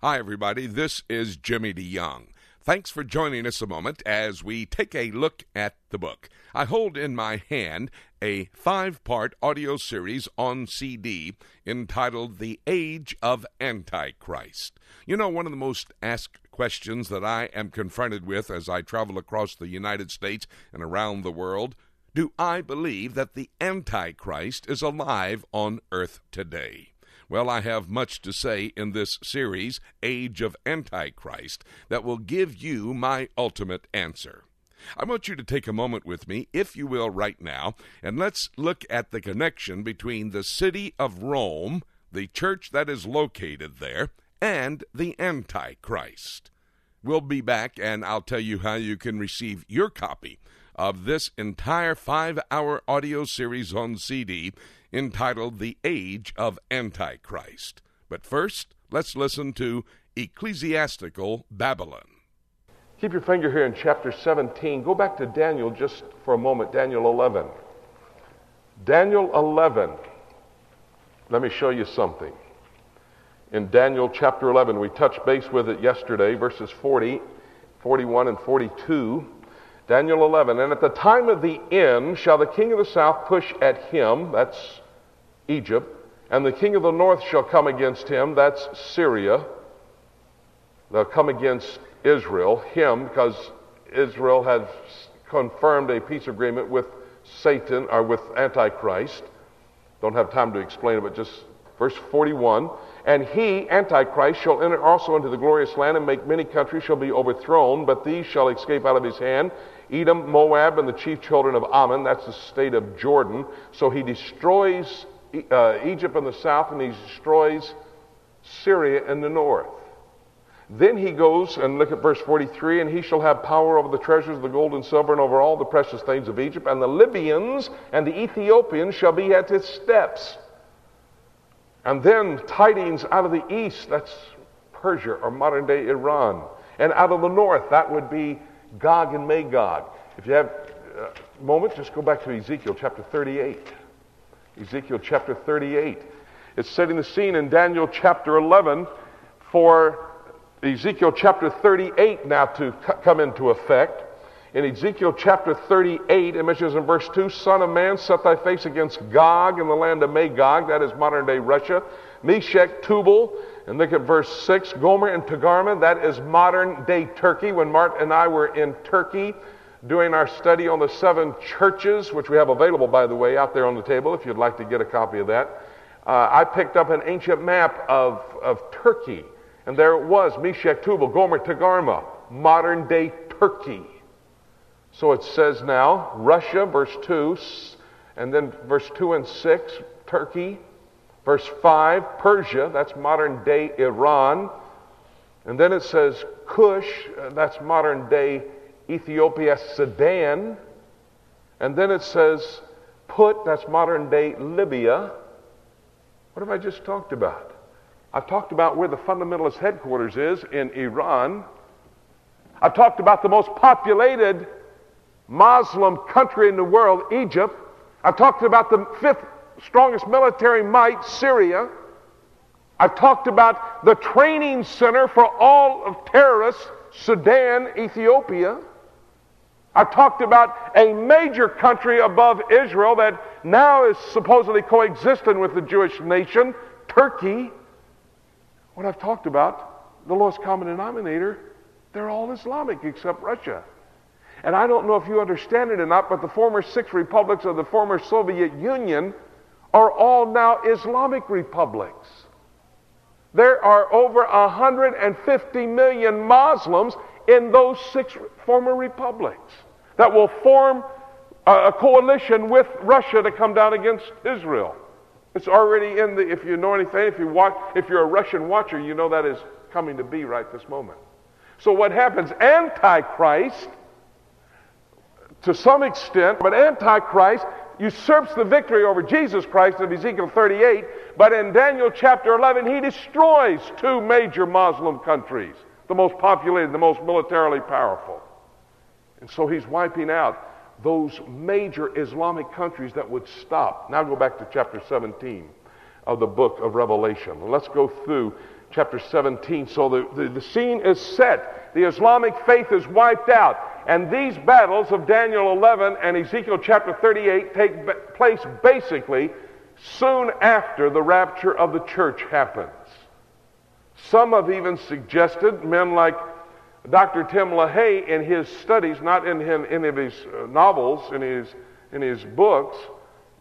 Hi, everybody. This is Jimmy DeYoung. Thanks for joining us a moment as we take a look at the book. I hold in my hand a five part audio series on CD entitled The Age of Antichrist. You know, one of the most asked questions that I am confronted with as I travel across the United States and around the world do I believe that the Antichrist is alive on earth today? Well, I have much to say in this series, Age of Antichrist, that will give you my ultimate answer. I want you to take a moment with me, if you will, right now, and let's look at the connection between the city of Rome, the church that is located there, and the Antichrist. We'll be back and I'll tell you how you can receive your copy of this entire five hour audio series on CD entitled The Age of Antichrist. But first, let's listen to Ecclesiastical Babylon. Keep your finger here in chapter 17. Go back to Daniel just for a moment, Daniel 11. Daniel 11. Let me show you something. In Daniel chapter 11, we touched base with it yesterday, verses 40, 41, and 42. Daniel 11. And at the time of the end shall the king of the south push at him, that's Egypt, and the king of the north shall come against him, that's Syria. They'll come against Israel, him, because Israel has confirmed a peace agreement with Satan or with Antichrist. Don't have time to explain it, but just verse 41. And he, Antichrist, shall enter also into the glorious land and make many countries shall be overthrown, but these shall escape out of his hand. Edom, Moab, and the chief children of Ammon, that's the state of Jordan. So he destroys uh, Egypt in the south and he destroys Syria in the north. Then he goes and look at verse 43 and he shall have power over the treasures of the gold and silver and over all the precious things of Egypt. And the Libyans and the Ethiopians shall be at his steps. And then tidings out of the east, that's Persia or modern day Iran. And out of the north, that would be Gog and Magog. If you have a moment, just go back to Ezekiel chapter 38. Ezekiel chapter 38. It's setting the scene in Daniel chapter 11 for Ezekiel chapter 38 now to come into effect. In Ezekiel chapter 38, it mentions in verse 2 Son of man, set thy face against Gog in the land of Magog, that is modern day Russia, Meshech, Tubal, and look at verse 6 Gomer and Togarmah, that is modern day Turkey. When Mark and I were in Turkey doing our study on the seven churches, which we have available, by the way, out there on the table if you'd like to get a copy of that, uh, I picked up an ancient map of, of Turkey. And there it was Meshech, Tubal, Gomer, Togarmah, modern day Turkey. So it says now Russia, verse 2, and then verse 2 and 6, Turkey. Verse 5, Persia, that's modern day Iran. And then it says Cush, uh, that's modern day Ethiopia, Sudan. And then it says Put, that's modern day Libya. What have I just talked about? I've talked about where the fundamentalist headquarters is in Iran. I've talked about the most populated Muslim country in the world, Egypt. I've talked about the fifth strongest military might, Syria. I've talked about the training center for all of terrorists, Sudan, Ethiopia. I've talked about a major country above Israel that now is supposedly coexisting with the Jewish nation, Turkey. What I've talked about, the lowest common denominator, they're all Islamic except Russia. And I don't know if you understand it or not, but the former six republics of the former Soviet Union are all now Islamic republics. There are over 150 million Muslims in those six former republics that will form a, coalition with Russia to come down against Israel. It's already in the, if you know anything, if, you watch, if you're a Russian watcher, you know that is coming to be right this moment. So what happens? Antichrist, to some extent, but Antichrist usurps the victory over Jesus Christ of Ezekiel 38, but in Daniel chapter 11, he destroys two major Muslim countries, the most populated, the most militarily powerful. And so he's wiping out those major Islamic countries that would stop. Now go back to chapter 17 of the book of Revelation. Let's go through chapter 17. So the, the, the scene is set. The Islamic faith is wiped out. And these battles of Daniel 11 and Ezekiel chapter 38 take place basically soon after the rapture of the church happens. Some have even suggested, men like Dr. Tim LaHaye in his studies, not in him, any of his uh, novels, in his, in his books,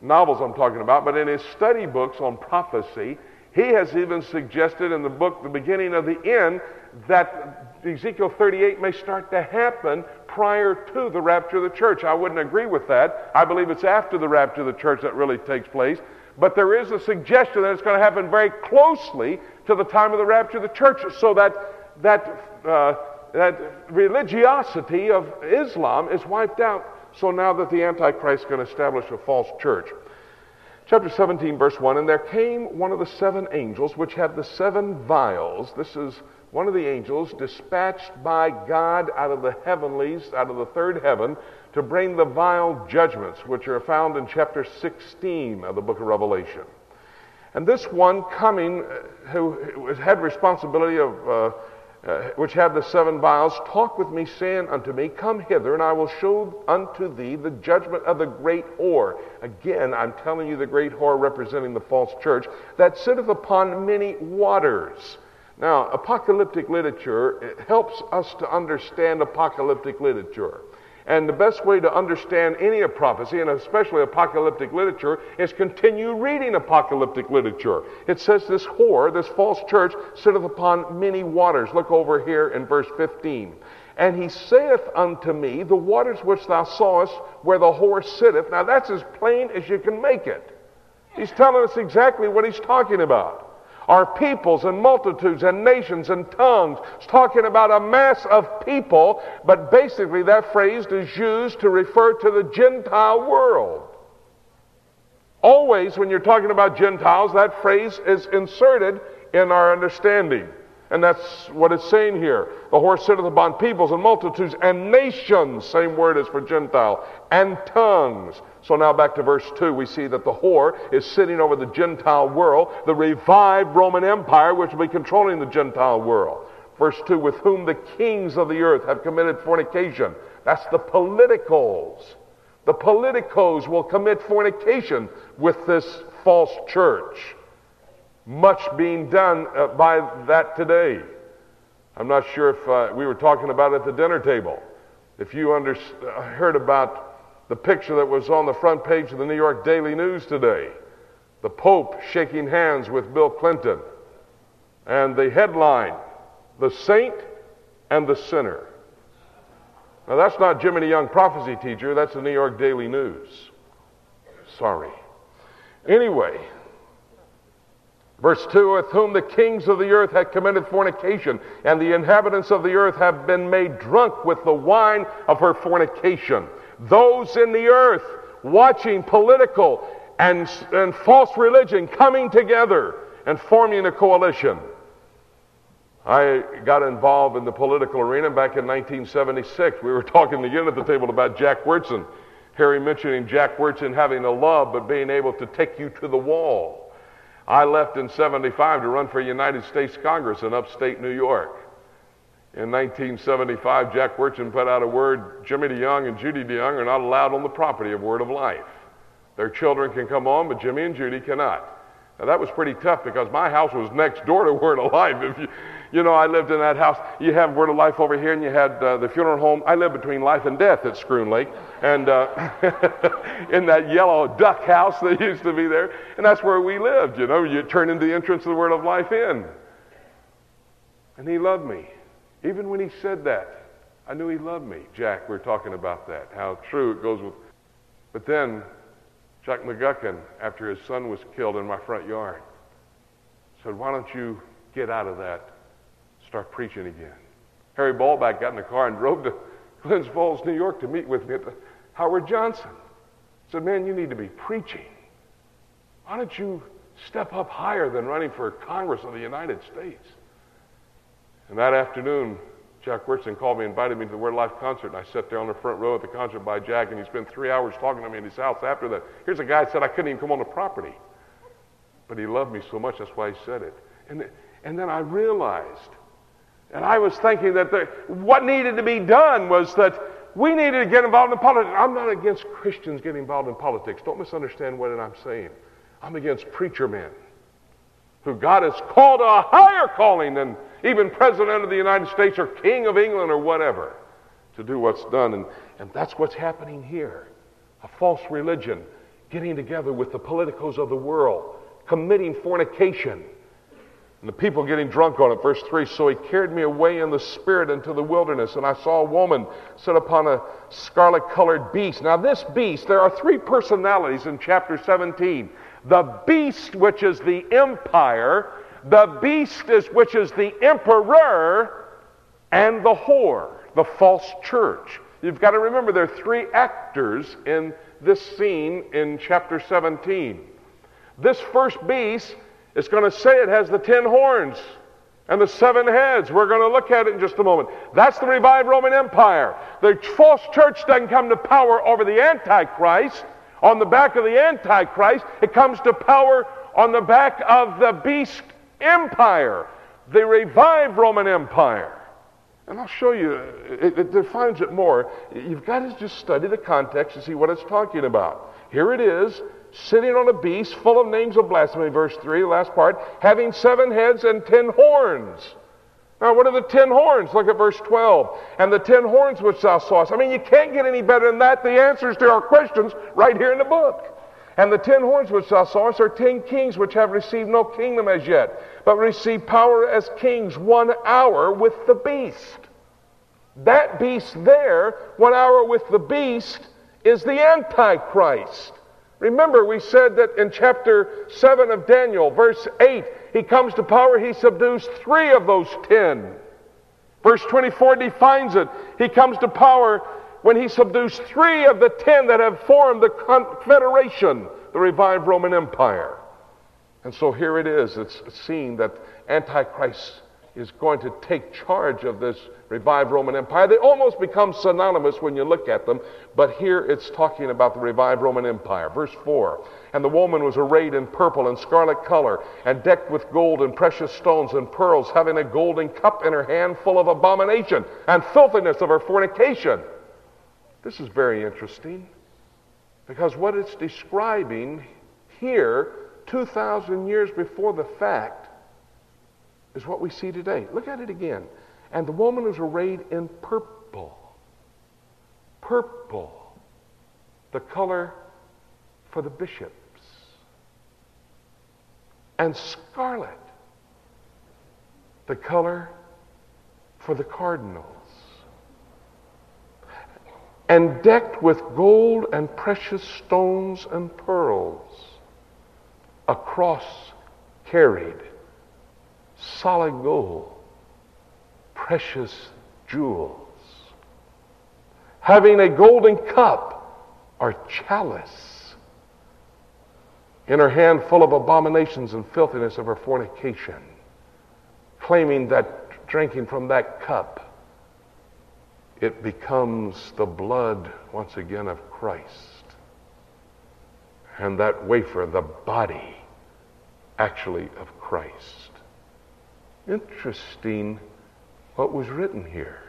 novels I'm talking about, but in his study books on prophecy, he has even suggested in the book, The Beginning of the End, that Ezekiel 38 may start to happen prior to the rapture of the church. I wouldn't agree with that. I believe it's after the rapture of the church that really takes place. But there is a suggestion that it's going to happen very closely to the time of the rapture of the church so that that, uh, that religiosity of Islam is wiped out. So now that the Antichrist can establish a false church. Chapter 17, verse 1 And there came one of the seven angels which had the seven vials. This is one of the angels dispatched by God out of the heavenlies, out of the third heaven, to bring the vial judgments, which are found in chapter 16 of the book of Revelation. And this one coming, uh, who had responsibility of, uh, uh, which had the seven vials, talk with me, saying unto me, Come hither, and I will show unto thee the judgment of the great whore. Again, I'm telling you the great whore representing the false church, that sitteth upon many waters now, apocalyptic literature helps us to understand apocalyptic literature. And the best way to understand any of prophecy, and especially apocalyptic literature, is continue reading apocalyptic literature. It says this whore, this false church, sitteth upon many waters. Look over here in verse 15. And he saith unto me, The waters which thou sawest where the whore sitteth. Now that's as plain as you can make it. He's telling us exactly what he's talking about are peoples and multitudes and nations and tongues. It's talking about a mass of people, but basically that phrase is used to refer to the Gentile world. Always, when you're talking about Gentiles, that phrase is inserted in our understanding. And that's what it's saying here. The whore sitteth upon peoples and multitudes and nations, same word as for Gentile, and tongues. So now back to verse 2, we see that the whore is sitting over the Gentile world, the revived Roman Empire, which will be controlling the Gentile world. Verse 2, with whom the kings of the earth have committed fornication. That's the politicals. The politicos will commit fornication with this false church much being done uh, by that today. I'm not sure if uh, we were talking about it at the dinner table. If you under, uh, heard about the picture that was on the front page of the New York Daily News today, the Pope shaking hands with Bill Clinton, and the headline, The Saint and the Sinner. Now, that's not Jimmy Young prophecy teacher, that's the New York Daily News. Sorry. Anyway, Verse 2 With whom the kings of the earth had committed fornication, and the inhabitants of the earth have been made drunk with the wine of her fornication. Those in the earth watching political and, and false religion coming together and forming a coalition. I got involved in the political arena back in 1976. We were talking again at the table about Jack Wyrtzen. Harry mentioning Jack Wyrtzen having a love, but being able to take you to the wall. I left in 75 to run for United States Congress in upstate New York. In 1975, Jack Wyrtzen put out a word Jimmy DeYoung and Judy DeYoung are not allowed on the property of Word of Life. Their children can come on, but Jimmy and Judy cannot. Now, that was pretty tough because my house was next door to Word of Life. If you, you know, I lived in that house. You have Word of Life over here, and you had uh, the funeral home. I lived between life and death at Schroon Lake, and uh, in that yellow duck house that used to be there, and that's where we lived. You know, you turn into the entrance of the Word of Life in. And he loved me, even when he said that. I knew he loved me. Jack, we are talking about that, how true it goes with. But then, Jack McGuckin, after his son was killed in my front yard, said, Why don't you get out of that start preaching again. Harry Bollback got in the car and drove to Glens Falls, New York to meet with me at the Howard Johnson. Said, Man, you need to be preaching. Why don't you step up higher than running for Congress of the United States? And that afternoon, Jack Wyrtzen called me invited me to the Word Life concert. And I sat there on the front row at the concert by Jack, and he spent three hours talking to me in his house after that. Here's a guy that said I couldn't even come on the property. But he loved me so much, that's why he said it. And And then I realized, and I was thinking that the, what needed to be done was that we needed to get involved in politics. I'm not against Christians getting involved in politics. Don't misunderstand what I'm saying. I'm against preacher men who God has called to a higher calling than even President of the United States or King of England or whatever to do what's done. And, and that's what's happening here. A false religion getting together with the politicos of the world, committing fornication and the people getting drunk on it. Verse 3 So he carried me away in the spirit into the wilderness, and I saw a woman sit upon a scarlet colored beast. Now, this beast, there are three personalities in chapter 17 the beast, which is the empire, the beast, is, which is the emperor, and the whore, the false church. You've got to remember there are three actors in this scene in chapter 17. This first beast is going to say it has the ten horns and the seven heads. We're going to look at it in just a moment. That's the revived Roman Empire. The false church doesn't come to power over the Antichrist on the back of the Antichrist. It comes to power on the back of the beast empire, the revived Roman Empire. And I'll show you, it, it defines it more. You've got to just study the context to see what it's talking about. Here it is sitting on a beast full of names of blasphemy, verse 3, the last part, having seven heads and ten horns. Now, what are the ten horns? Look at verse 12. And the ten horns which thou sawest. I mean, you can't get any better than that. The answers to our questions right here in the book. And the ten horns which thou sawest are ten kings which have received no kingdom as yet, but receive power as kings one hour with the beast. That beast there, one hour with the beast, is the Antichrist. Remember, we said that in chapter 7 of Daniel, verse 8, he comes to power, he subdues three of those ten. Verse 24 defines it. He comes to power when he subdues three of the ten that have formed the confederation, the revived Roman Empire. And so here it is. It's seen that Antichrist is going to take charge of this revived Roman Empire. They almost become synonymous when you look at them, but here it's talking about the revived Roman Empire. Verse 4 And the woman was arrayed in purple and scarlet color, and decked with gold and precious stones and pearls, having a golden cup in her hand full of abomination and filthiness of her fornication. This is very interesting because what it's describing here, 2,000 years before the fact, is what we see today. Look at it again. And the woman was arrayed in purple. Purple, the color for the bishops. And scarlet, the color for the cardinals. And decked with gold and precious stones and pearls. A cross carried, solid gold precious jewels, having a golden cup or chalice in her hand full of abominations and filthiness of her fornication, claiming that drinking from that cup, it becomes the blood once again of Christ. And that wafer, the body, actually of Christ. Interesting what was written here.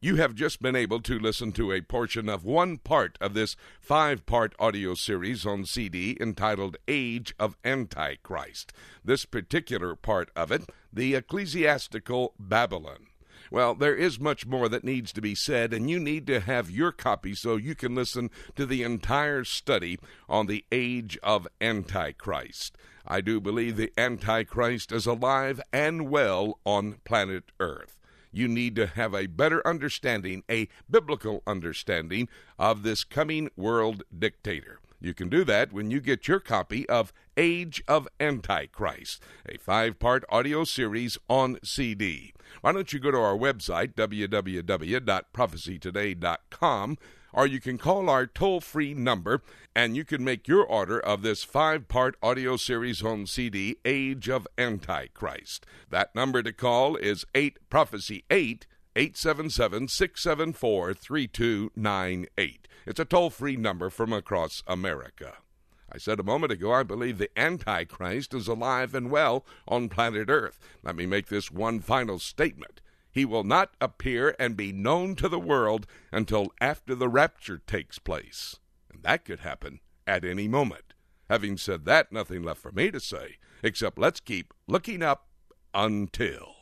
You have just been able to listen to a portion of one part of this five part audio series on CD entitled Age of Antichrist. This particular part of it, the Ecclesiastical Babylon. Well, there is much more that needs to be said, and you need to have your copy so you can listen to the entire study on the age of Antichrist. I do believe the Antichrist is alive and well on planet Earth. You need to have a better understanding, a biblical understanding of this coming world dictator. You can do that when you get your copy of Age of Antichrist, a five part audio series on CD. Why don't you go to our website, www.prophecytoday.com, or you can call our toll free number and you can make your order of this five part audio series on CD, Age of Antichrist. That number to call is 8 Prophecy 8. 877 674 3298. It's a toll free number from across America. I said a moment ago I believe the Antichrist is alive and well on planet Earth. Let me make this one final statement. He will not appear and be known to the world until after the rapture takes place. And that could happen at any moment. Having said that, nothing left for me to say except let's keep looking up until.